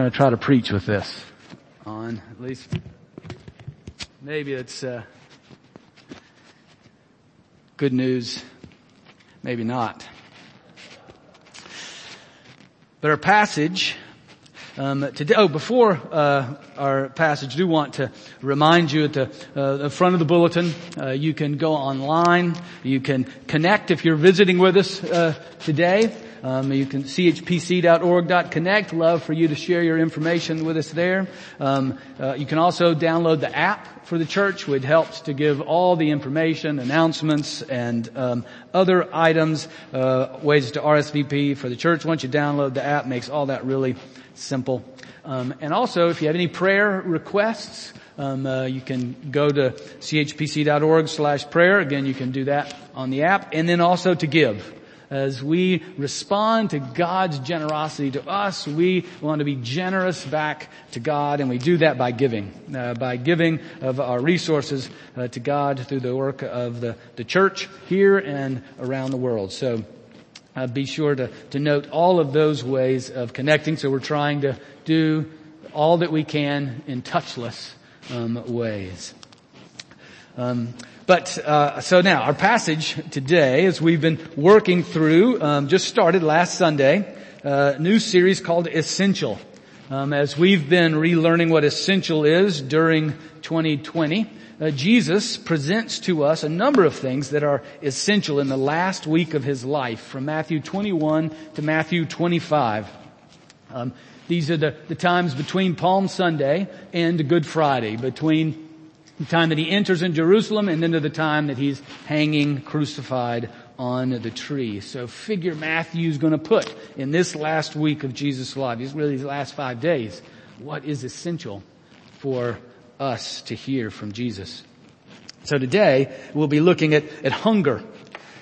going to try to preach with this on. At least, maybe it's uh, good news, maybe not. But our passage um, today, oh, before uh, our passage, I do want to remind you at the, uh, the front of the bulletin, uh, you can go online, you can connect if you're visiting with us uh, today. Um, you can chpc.org.connect. Love for you to share your information with us there. Um, uh, you can also download the app for the church, which helps to give all the information, announcements, and um, other items, uh, ways to RSVP for the church. Once you download the app, makes all that really simple. Um, and also, if you have any prayer requests, um, uh, you can go to chpc.org slash prayer. Again, you can do that on the app. And then also to give. As we respond to God's generosity to us, we want to be generous back to God, and we do that by giving, uh, by giving of our resources uh, to God through the work of the, the church here and around the world. So uh, be sure to, to note all of those ways of connecting. So we're trying to do all that we can in touchless um, ways. Um, but uh, so now our passage today, as we've been working through, um, just started last Sunday, uh, new series called Essential. Um, as we've been relearning what essential is during 2020, uh, Jesus presents to us a number of things that are essential in the last week of his life, from Matthew 21 to Matthew 25. Um, these are the, the times between Palm Sunday and Good Friday, between the time that he enters in Jerusalem and then to the time that he's hanging crucified on the tree. So figure Matthew's going to put in this last week of Jesus' life, these really these last five days, what is essential for us to hear from Jesus. So today we'll be looking at, at hunger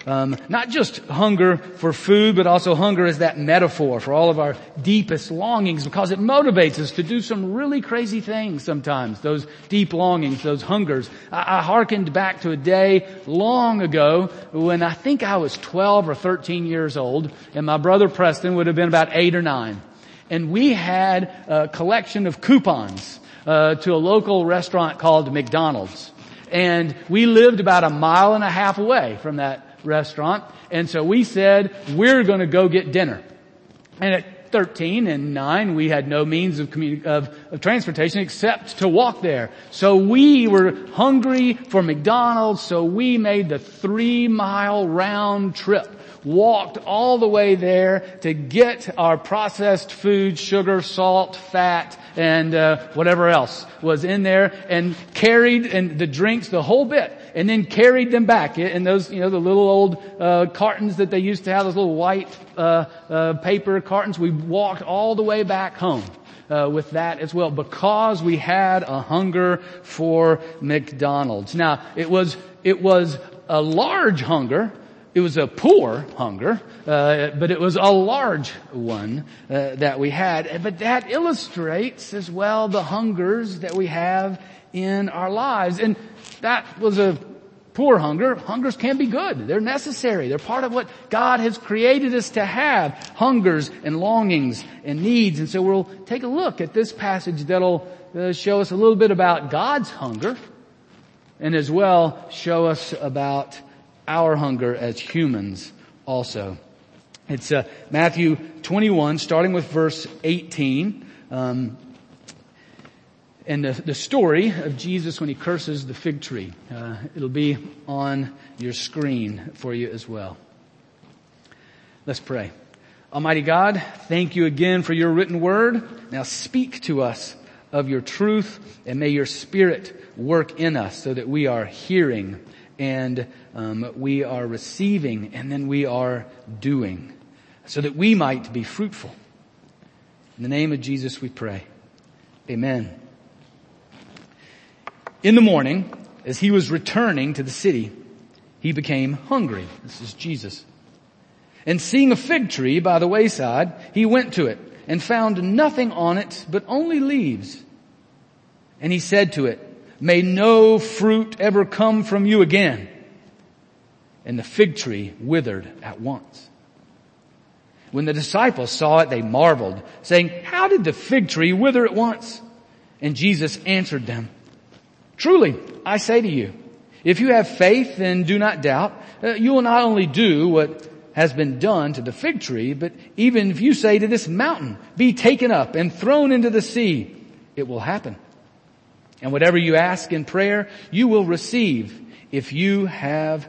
um, not just hunger for food, but also hunger as that metaphor for all of our deepest longings because it motivates us to do some really crazy things sometimes. Those deep longings, those hungers. I, I hearkened back to a day long ago when I think I was 12 or 13 years old and my brother Preston would have been about 8 or 9. And we had a collection of coupons uh, to a local restaurant called McDonald's. And we lived about a mile and a half away from that restaurant. And so we said, we're going to go get dinner. And at 13 and 9, we had no means of, of, of transportation except to walk there. So we were hungry for McDonald's, so we made the three mile round trip walked all the way there to get our processed food, sugar, salt, fat, and uh, whatever else was in there, and carried and the drinks, the whole bit and then carried them back in those, you know, the little old uh, cartons that they used to have, those little white uh, uh, paper cartons. We walked all the way back home. Uh, with that as well because we had a hunger for McDonald's. Now it was it was a large hunger. It was a poor hunger, uh, but it was a large one uh, that we had. But that illustrates as well the hungers that we have in our lives. And that was a poor hunger. Hungers can be good. They're necessary. They're part of what God has created us to have. Hungers and longings and needs. And so we'll take a look at this passage that'll uh, show us a little bit about God's hunger and as well show us about our hunger as humans also. It's uh, Matthew 21, starting with verse 18. Um, and the, the story of Jesus when he curses the fig tree. Uh, it'll be on your screen for you as well. Let's pray. Almighty God, thank you again for your written word. Now speak to us of your truth and may your spirit work in us so that we are hearing and um, we are receiving and then we are doing so that we might be fruitful. In the name of Jesus we pray. Amen. In the morning, as he was returning to the city, he became hungry. This is Jesus. And seeing a fig tree by the wayside, he went to it and found nothing on it but only leaves. And he said to it, may no fruit ever come from you again. And the fig tree withered at once. When the disciples saw it, they marveled, saying, how did the fig tree wither at once? And Jesus answered them, truly, I say to you, if you have faith and do not doubt, uh, you will not only do what has been done to the fig tree, but even if you say to this mountain, be taken up and thrown into the sea, it will happen. And whatever you ask in prayer, you will receive if you have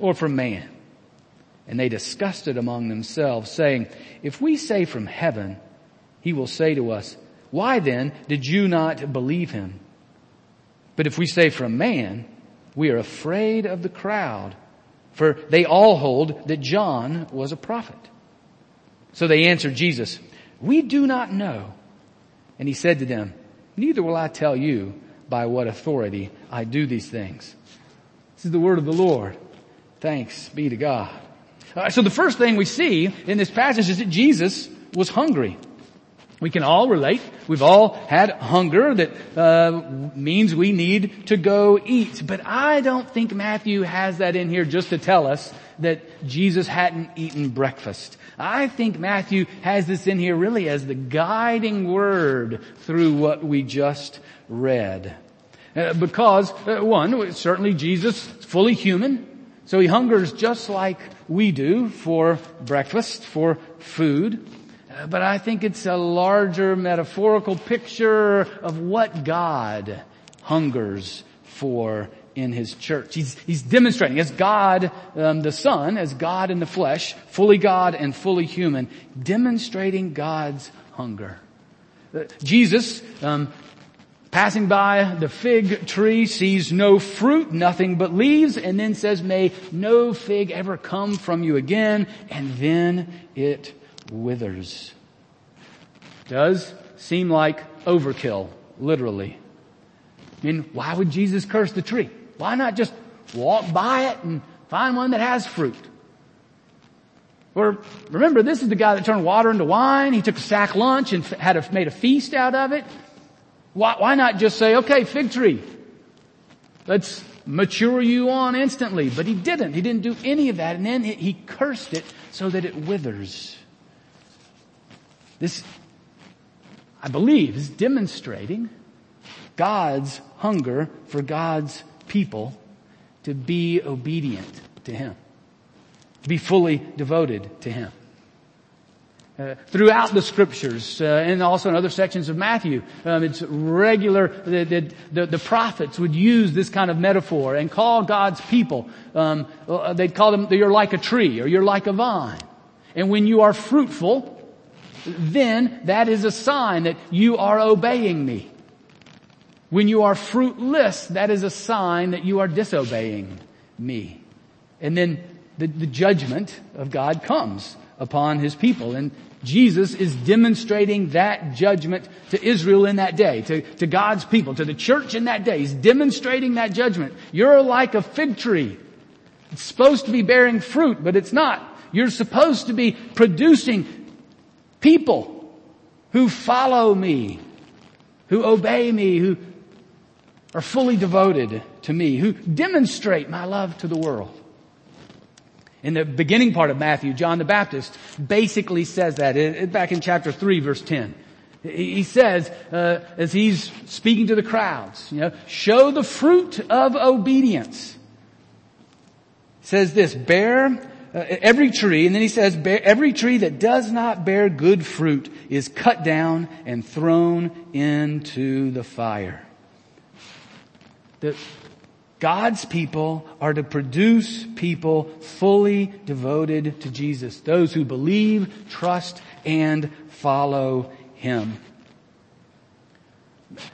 or from man? And they discussed it among themselves, saying, If we say from heaven, he will say to us, Why then did you not believe him? But if we say from man, we are afraid of the crowd, for they all hold that John was a prophet. So they answered Jesus, We do not know. And he said to them, Neither will I tell you by what authority I do these things. This is the word of the Lord. Thanks be to God. So the first thing we see in this passage is that Jesus was hungry. We can all relate. We've all had hunger that uh, means we need to go eat. But I don't think Matthew has that in here just to tell us that Jesus hadn't eaten breakfast. I think Matthew has this in here really as the guiding word through what we just read. Uh, because, uh, one, certainly Jesus is fully human. So he hungers just like we do for breakfast, for food. Uh, but I think it's a larger metaphorical picture of what God hungers for in his church. He's, he's demonstrating as God, um, the Son, as God in the flesh, fully God and fully human, demonstrating God's hunger. Uh, Jesus um, Passing by the fig tree sees no fruit, nothing but leaves, and then says, may no fig ever come from you again, and then it withers. Does seem like overkill, literally. I mean, why would Jesus curse the tree? Why not just walk by it and find one that has fruit? Or remember, this is the guy that turned water into wine. He took a sack lunch and had a, made a feast out of it. Why, why not just say, okay, fig tree, let's mature you on instantly. But he didn't. He didn't do any of that. And then he cursed it so that it withers. This, I believe, is demonstrating God's hunger for God's people to be obedient to Him, to be fully devoted to Him. Uh, throughout the scriptures uh, and also in other sections of Matthew. Um, it's regular that, the, the, prophets would use this kind of metaphor and call God's people. Um, uh, they'd call them you're like a tree or you're like a vine. And when you are fruitful, then that is a sign that you are obeying me. When you are fruitless, that is a sign that you are disobeying me. And then the, the judgment of God comes upon his people. And Jesus is demonstrating that judgment to Israel in that day, to, to God's people, to the church in that day. He's demonstrating that judgment. You're like a fig tree. It's supposed to be bearing fruit, but it's not. You're supposed to be producing people who follow me, who obey me, who are fully devoted to me, who demonstrate my love to the world. In the beginning part of Matthew, John the Baptist basically says that back in chapter 3 verse 10. He says, uh, as he's speaking to the crowds, you know, show the fruit of obedience. He says this, bear uh, every tree, and then he says, every tree that does not bear good fruit is cut down and thrown into the fire. The, God's people are to produce people fully devoted to Jesus. Those who believe, trust, and follow Him.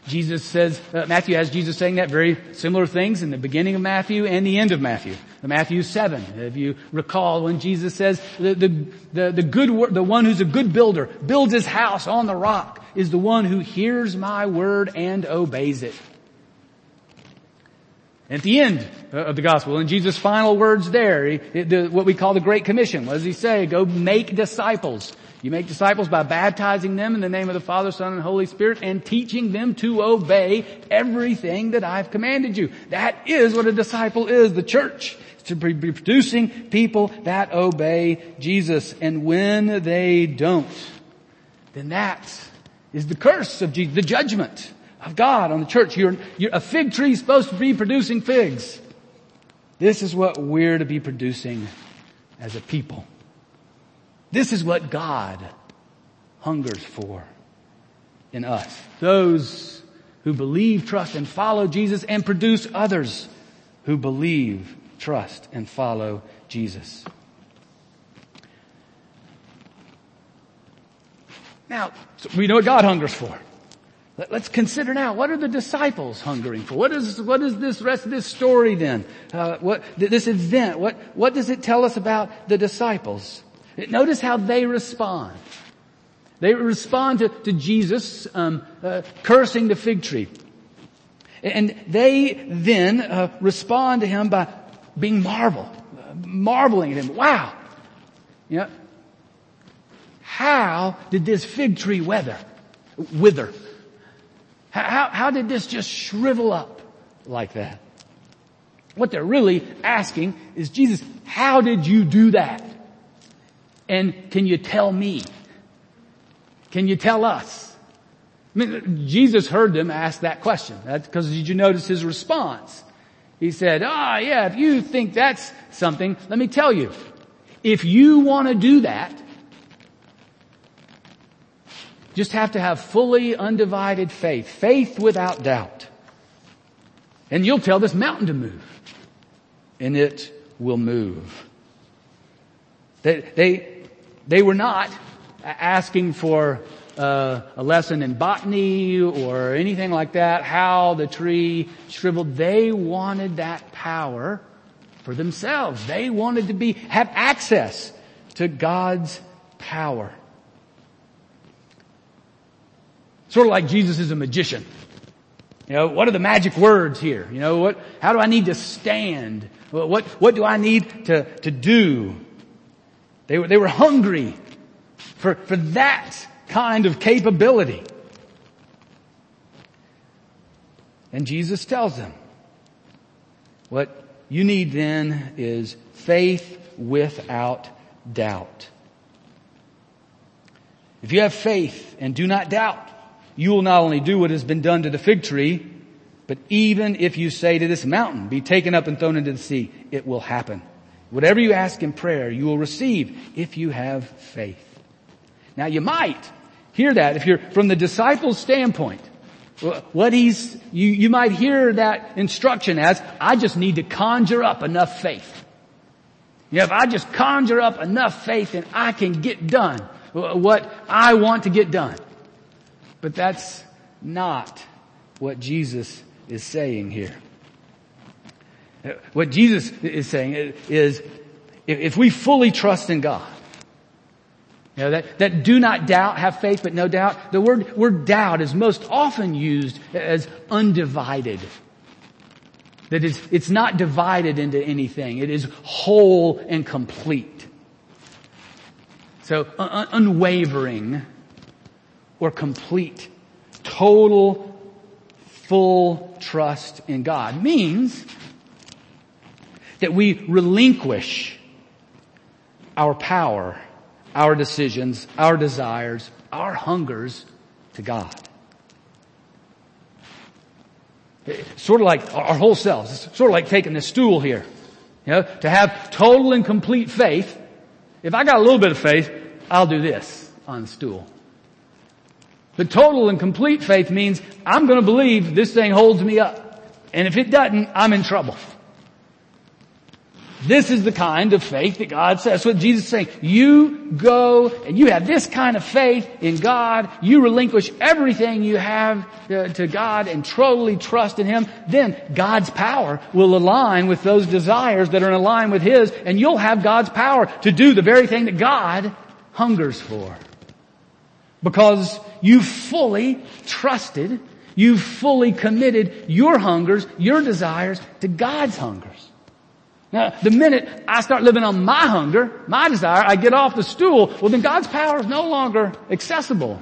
Jesus says, uh, Matthew has Jesus saying that very similar things in the beginning of Matthew and the end of Matthew. Matthew 7, if you recall when Jesus says, the, the, the, the good, the one who's a good builder builds his house on the rock is the one who hears my word and obeys it. At the end of the gospel, in Jesus' final words there, what we call the Great Commission, what does he say? Go make disciples. You make disciples by baptizing them in the name of the Father, Son, and Holy Spirit and teaching them to obey everything that I've commanded you. That is what a disciple is, the church. to be producing people that obey Jesus. And when they don't, then that is the curse of Jesus, the judgment of God on the church. You're, you're, a fig tree supposed to be producing figs. This is what we're to be producing as a people. This is what God hungers for in us. Those who believe, trust, and follow Jesus and produce others who believe, trust, and follow Jesus. Now, so we know what God hungers for. Let, us consider now, what are the disciples hungering for? What is, what is this rest of this story then? Uh, what, this event, what, what does it tell us about the disciples? Notice how they respond. They respond to, to Jesus um, uh, cursing the fig tree. And they then uh, respond to him by being marvel, marveling at him. Wow. You know, how did this fig tree weather, wither? How, how did this just shrivel up like that? What they're really asking is, Jesus, how did you do that? And can you tell me? Can you tell us? I mean, Jesus heard them ask that question. That's because did you notice his response? He said, ah, oh, yeah, if you think that's something, let me tell you. If you want to do that, just have to have fully undivided faith. Faith without doubt. And you'll tell this mountain to move. And it will move. They, they, they were not asking for uh, a lesson in botany or anything like that, how the tree shriveled. They wanted that power for themselves. They wanted to be, have access to God's power. Sort of like Jesus is a magician. You know, what are the magic words here? You know, what, how do I need to stand? What, what do I need to, to do? They were, they were hungry for, for that kind of capability. And Jesus tells them, what you need then is faith without doubt. If you have faith and do not doubt, you will not only do what has been done to the fig tree, but even if you say to this mountain, be taken up and thrown into the sea, it will happen. Whatever you ask in prayer, you will receive if you have faith. Now you might hear that if you're from the disciples standpoint. What he's, you, you might hear that instruction as, I just need to conjure up enough faith. You know, if I just conjure up enough faith and I can get done what I want to get done. But that's not what Jesus is saying here. What Jesus is saying is, if we fully trust in God, you know, that, that do not doubt, have faith but no doubt. The word, word doubt is most often used as undivided. That is, it's not divided into anything. It is whole and complete. So un- unwavering or complete, total, full trust in God means that we relinquish our power, our decisions, our desires, our hungers to God. Sort of like our whole selves. It's sort of like taking this stool here. You know, to have total and complete faith. If I got a little bit of faith, I'll do this on the stool. But total and complete faith means I'm going to believe this thing holds me up. And if it doesn't, I'm in trouble. This is the kind of faith that God says. That's what Jesus is saying. You go and you have this kind of faith in God. You relinquish everything you have to, to God and totally trust in Him. Then God's power will align with those desires that are in line with His and you'll have God's power to do the very thing that God hungers for. Because you fully trusted, you've fully committed your hungers, your desires to God's hungers. Now, the minute I start living on my hunger, my desire, I get off the stool, well then God's power is no longer accessible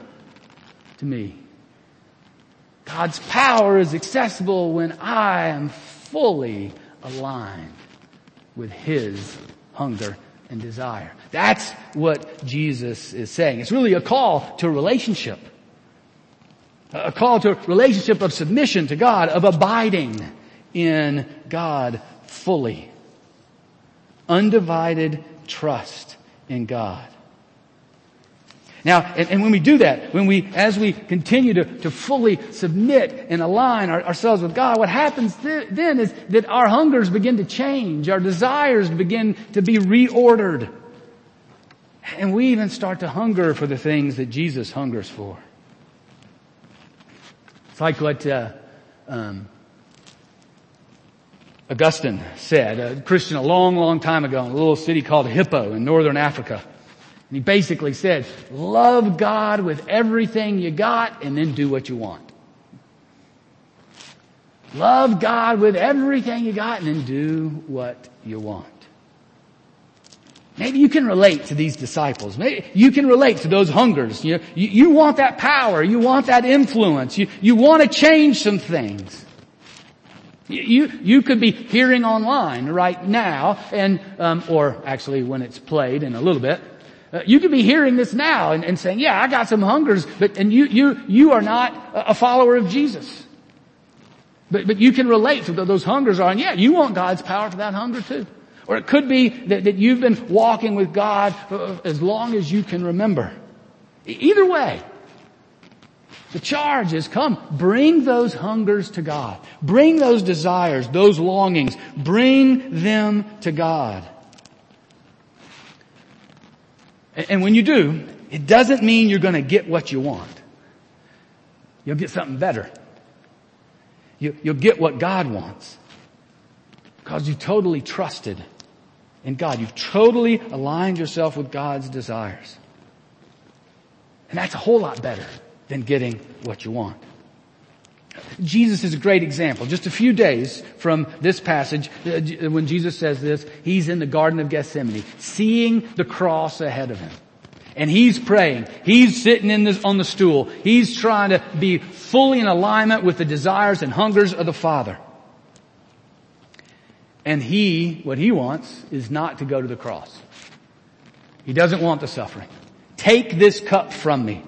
to me. God's power is accessible when I am fully aligned with His hunger and desire. That's what Jesus is saying. It's really a call to a relationship. A call to a relationship of submission to God, of abiding in God fully undivided trust in God. Now, and, and, when we do that, when we, as we continue to, to fully submit and align our, ourselves with God, what happens th- then is that our hungers begin to change, our desires begin to be reordered. And we even start to hunger for the things that Jesus hungers for. It's like what uh, um, Augustine said, a Christian a long, long time ago in a little city called Hippo in northern Africa. And he basically said, love God with everything you got and then do what you want. Love God with everything you got and then do what you want. Maybe you can relate to these disciples. Maybe you can relate to those hungers. You, you, you want that power. You want that influence. You, you want to change some things. You, you could be hearing online right now and, um, or actually when it's played in a little bit, uh, you could be hearing this now and, and, saying, yeah, I got some hungers, but, and you, you, you are not a follower of Jesus. But, but you can relate to those hungers are, and yeah, you want God's power for that hunger too. Or it could be that, that you've been walking with God as long as you can remember. Either way, the charge is come, bring those hungers to God. Bring those desires, those longings, bring them to God. And when you do, it doesn't mean you're going to get what you want. You'll get something better. You, will get what God wants. Because you totally trusted in God. You've totally aligned yourself with God's desires. And that's a whole lot better than getting what you want. Jesus is a great example. Just a few days from this passage, uh, when Jesus says this, he's in the Garden of Gethsemane, seeing the cross ahead of him. And he's praying. He's sitting in this, on the stool. He's trying to be fully in alignment with the desires and hungers of the Father. And he, what he wants is not to go to the cross. He doesn't want the suffering. Take this cup from me.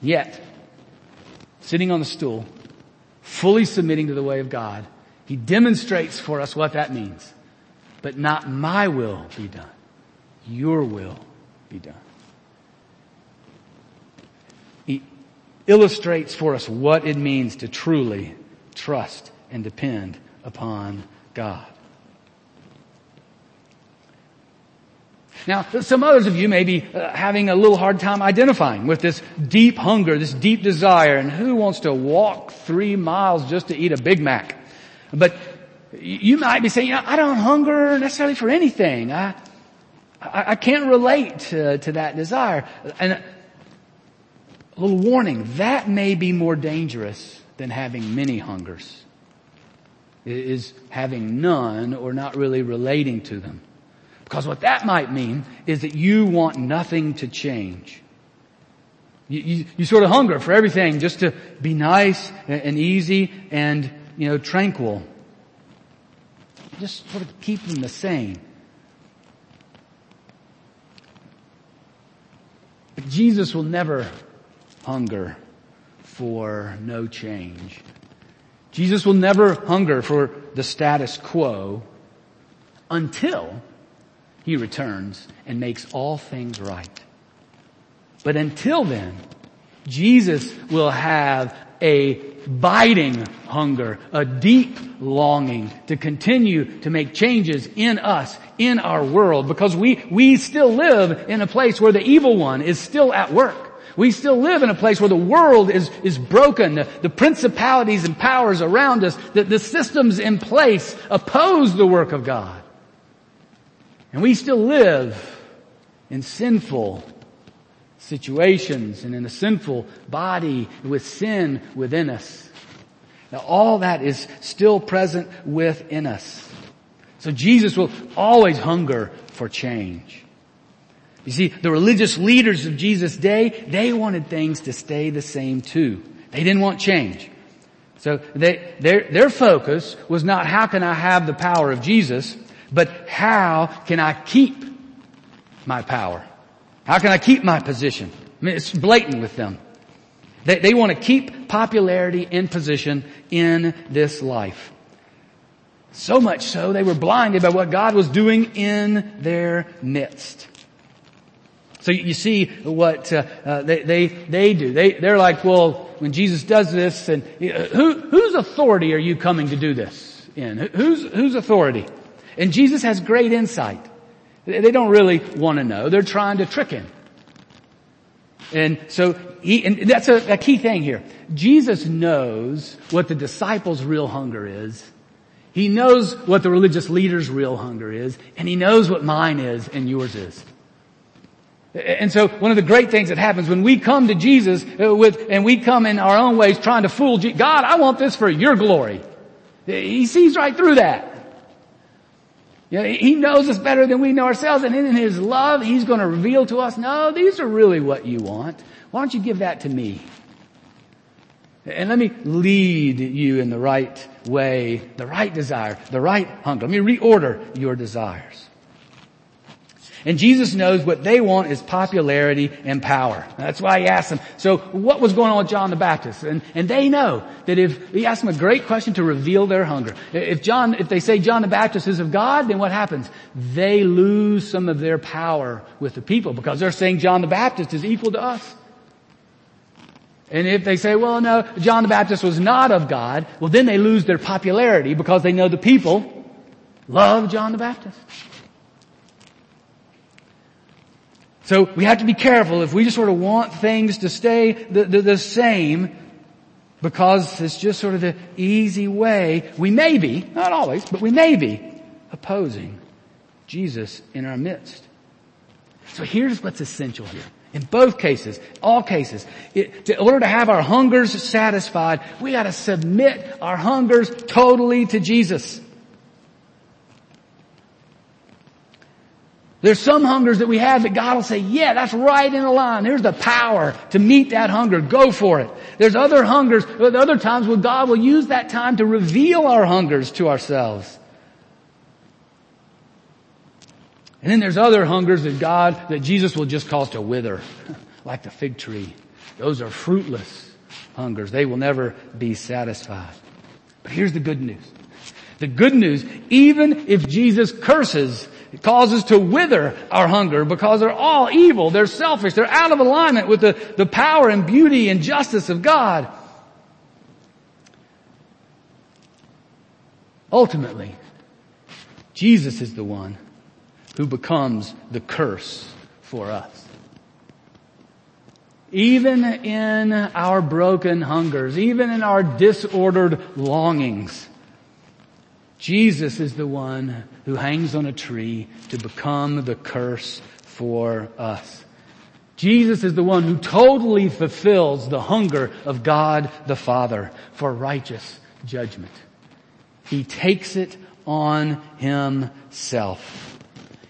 Yet, sitting on the stool, fully submitting to the way of God, he demonstrates for us what that means. But not my will be done. Your will be done. He illustrates for us what it means to truly trust and depend upon God. Now, some others of you may be uh, having a little hard time identifying with this deep hunger, this deep desire, and who wants to walk three miles just to eat a Big Mac? But you might be saying, you know, I don't hunger necessarily for anything. I, I, I can't relate to, to that desire. And a little warning, that may be more dangerous than having many hungers. Is having none or not really relating to them. Because what that might mean is that you want nothing to change. You, you, you, sort of hunger for everything just to be nice and, easy and, you know, tranquil. Just sort of keep them the same. But Jesus will never hunger for no change. Jesus will never hunger for the status quo until he returns and makes all things right. But until then, Jesus will have a biting hunger, a deep longing to continue to make changes in us, in our world, because we, we still live in a place where the evil one is still at work. We still live in a place where the world is, is broken. The, the principalities and powers around us, the, the systems in place oppose the work of God. And we still live in sinful situations and in a sinful body with sin within us. Now all that is still present within us. So Jesus will always hunger for change. You see, the religious leaders of Jesus' day, they wanted things to stay the same too. They didn't want change. So they, their, their focus was not how can I have the power of Jesus, but how can I keep my power? How can I keep my position? I mean, it's blatant with them. They, they want to keep popularity and position in this life. So much so they were blinded by what God was doing in their midst. So you see what uh, uh, they, they they do. They they're like, well, when Jesus does this, and uh, who whose authority are you coming to do this in? Whose whose authority? And Jesus has great insight. They don't really want to know. They're trying to trick him. And so he, and that's a, a key thing here. Jesus knows what the disciples' real hunger is. He knows what the religious leaders' real hunger is, and he knows what mine is and yours is. And so one of the great things that happens when we come to Jesus uh, with, and we come in our own ways trying to fool Jesus, God, I want this for your glory. He sees right through that. Know, he knows us better than we know ourselves and in his love, he's going to reveal to us, no, these are really what you want. Why don't you give that to me? And let me lead you in the right way, the right desire, the right hunger. Let me reorder your desires. And Jesus knows what they want is popularity and power. That's why he asked them, so what was going on with John the Baptist? And, and they know that if, he asked them a great question to reveal their hunger. If John, if they say John the Baptist is of God, then what happens? They lose some of their power with the people because they're saying John the Baptist is equal to us. And if they say, well no, John the Baptist was not of God, well then they lose their popularity because they know the people love John the Baptist. So we have to be careful if we just sort of want things to stay the, the, the same because it's just sort of the easy way. We may be, not always, but we may be opposing Jesus in our midst. So here's what's essential here. In both cases, all cases, it, in order to have our hungers satisfied, we gotta submit our hungers totally to Jesus. There's some hungers that we have that God will say, yeah, that's right in the line. There's the power to meet that hunger. Go for it. There's other hungers, other times where God will use that time to reveal our hungers to ourselves. And then there's other hungers that God, that Jesus will just cause to wither, like the fig tree. Those are fruitless hungers. They will never be satisfied. But here's the good news. The good news, even if Jesus curses it causes to wither our hunger because they're all evil. They're selfish. They're out of alignment with the, the power and beauty and justice of God. Ultimately, Jesus is the one who becomes the curse for us. Even in our broken hungers, even in our disordered longings, Jesus is the one who hangs on a tree to become the curse for us. Jesus is the one who totally fulfills the hunger of God the Father for righteous judgment. He takes it on himself.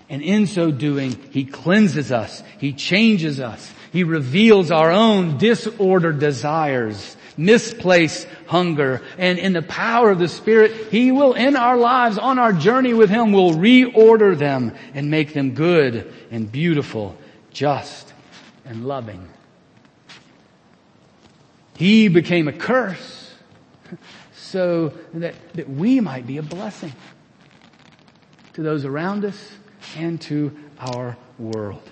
And in so doing, he cleanses us. He changes us. He reveals our own disordered desires misplaced hunger. And in the power of the Spirit, He will in our lives, on our journey with Him, will reorder them and make them good and beautiful, just and loving. He became a curse so that, that we might be a blessing to those around us and to our world.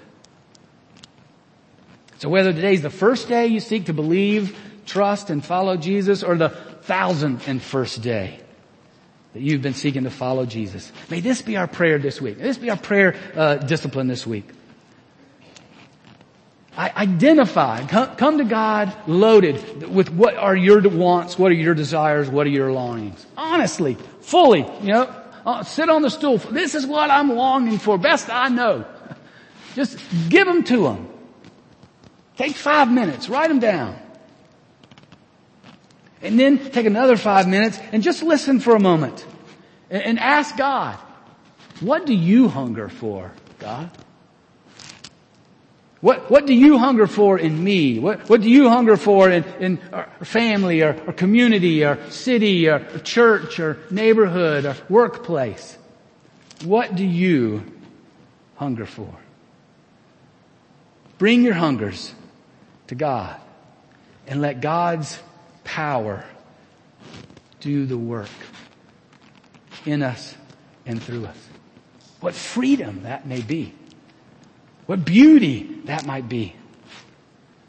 So whether today's the first day you seek to believe, trust, and follow Jesus, or the thousandth and first day that you've been seeking to follow Jesus, may this be our prayer this week. May this be our prayer uh, discipline this week. I identify, come, come to God loaded with what are your wants, what are your desires, what are your longings. Honestly, fully, you know, uh, sit on the stool. This is what I'm longing for, best I know. Just give them to them. Take five minutes, write them down. And then take another five minutes and just listen for a moment. And, ask God, what do you hunger for, God? What, what do you hunger for in me? What, what do you hunger for in, in our family or, community or city or church or neighborhood or workplace? What do you hunger for? Bring your hungers to God and let God's power do the work in us and through us. What freedom that may be. What beauty that might be.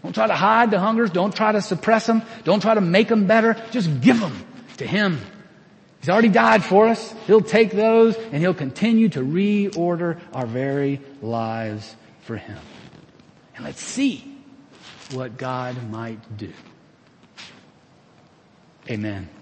Don't try to hide the hungers. Don't try to suppress them. Don't try to make them better. Just give them to Him. He's already died for us. He'll take those and He'll continue to reorder our very lives for Him. And let's see what God might do. Amen.